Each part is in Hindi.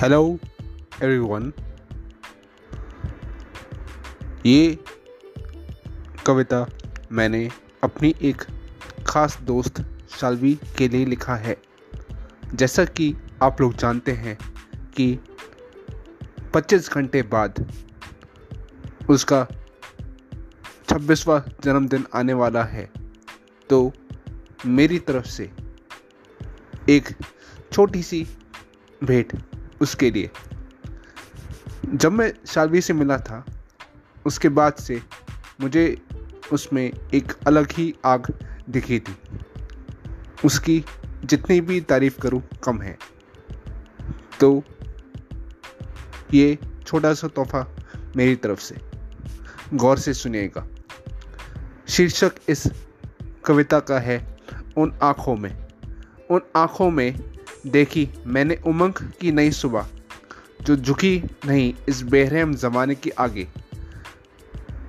हेलो एवरीवन ये कविता मैंने अपनी एक ख़ास दोस्त शालवी के लिए लिखा है। जैसा कि आप लोग जानते हैं कि 25 घंटे बाद उसका 26वां जन्मदिन आने वाला है। तो मेरी तरफ़ से एक छोटी सी भेंट उसके लिए। जब मैं शालवी से मिला था, उसके बाद से मुझे उसमें एक अलग ही आग दिखी थी। उसकी जितनी भी तारीफ़ करूँ, कम है। तो ये छोटा सा तोहफा मेरी तरफ़ से। गौर से सुनिएगा। शीर्षक इस कविता का है, उन आँखों में। उन आँखों में देखी, मैंने उमंग की नई सुबह, जो झुकी नहीं इस बेरहम ज़माने के आगे।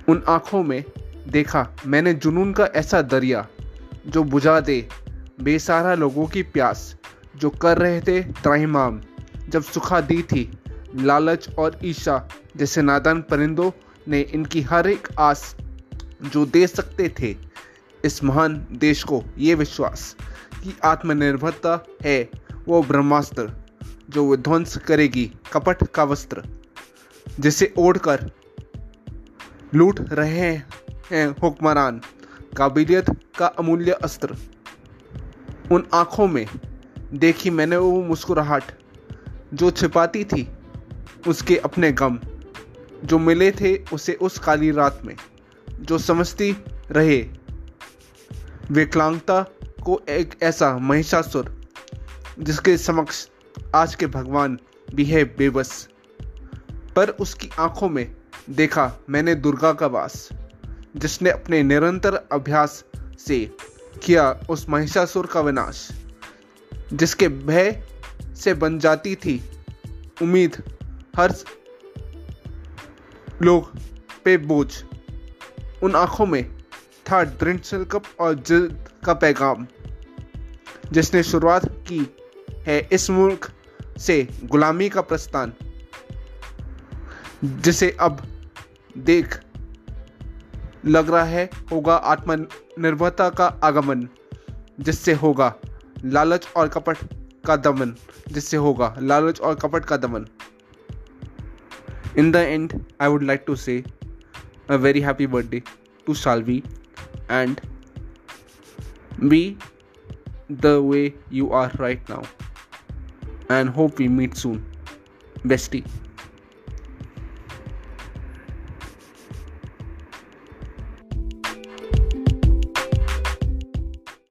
उन आँखों में देखा, मैंने जुनून का ऐसा दरिया, जो बुझा दे बेसारा लोगों की प्यास, जो कर रहे थे त्राहिमाम जब सुखा दी थी लालच और ईशा जैसे नादान परिंदों ने इनकी हर एक आस, जो दे सकते थे इस महान देश को, ये विश्वास कि आत्मनिर्भरता है वो ब्रह्मास्त्र जो विध्वंस करेगी, कपट का वस्त्र, जिसे ओढ़कर लूट रहे हैं हुक्मरान, काबिलियत का अमूल्य अस्त्र। उन आँखों में देखी मैंने वो मुस्कुराहट जो छिपाती थी उसके अपने गम, जो मिले थे उसे उस काली रात में, जो समझती रहे। विकलांगता को एक ऐसा महिषासुर जिसके समक्ष आज के भगवान भी है बेबस। पर उसकी आँखों में देखा मैंने दुर्गा का वास, जिसने अपने निरंतर अभ्यास से किया उस महिषासुर का विनाश, जिसके भय से बन जाती थी उम्मीद हर लोग पे बोझ। उन आँखों में था दृढ़ कप और जिद का पैगाम, जिसने शुरुआत की है इस मुल्क से गुलामी का प्रस्थान जिसे अब देख लग रहा है होगा आत्मनिर्भरता का आगमन जिससे होगा लालच और कपट का दमन जिससे होगा लालच और कपट का दमन In the end, I would like to say a very happy birthday to Salvi and be the way you are right now. And hope we meet soon. Bestie.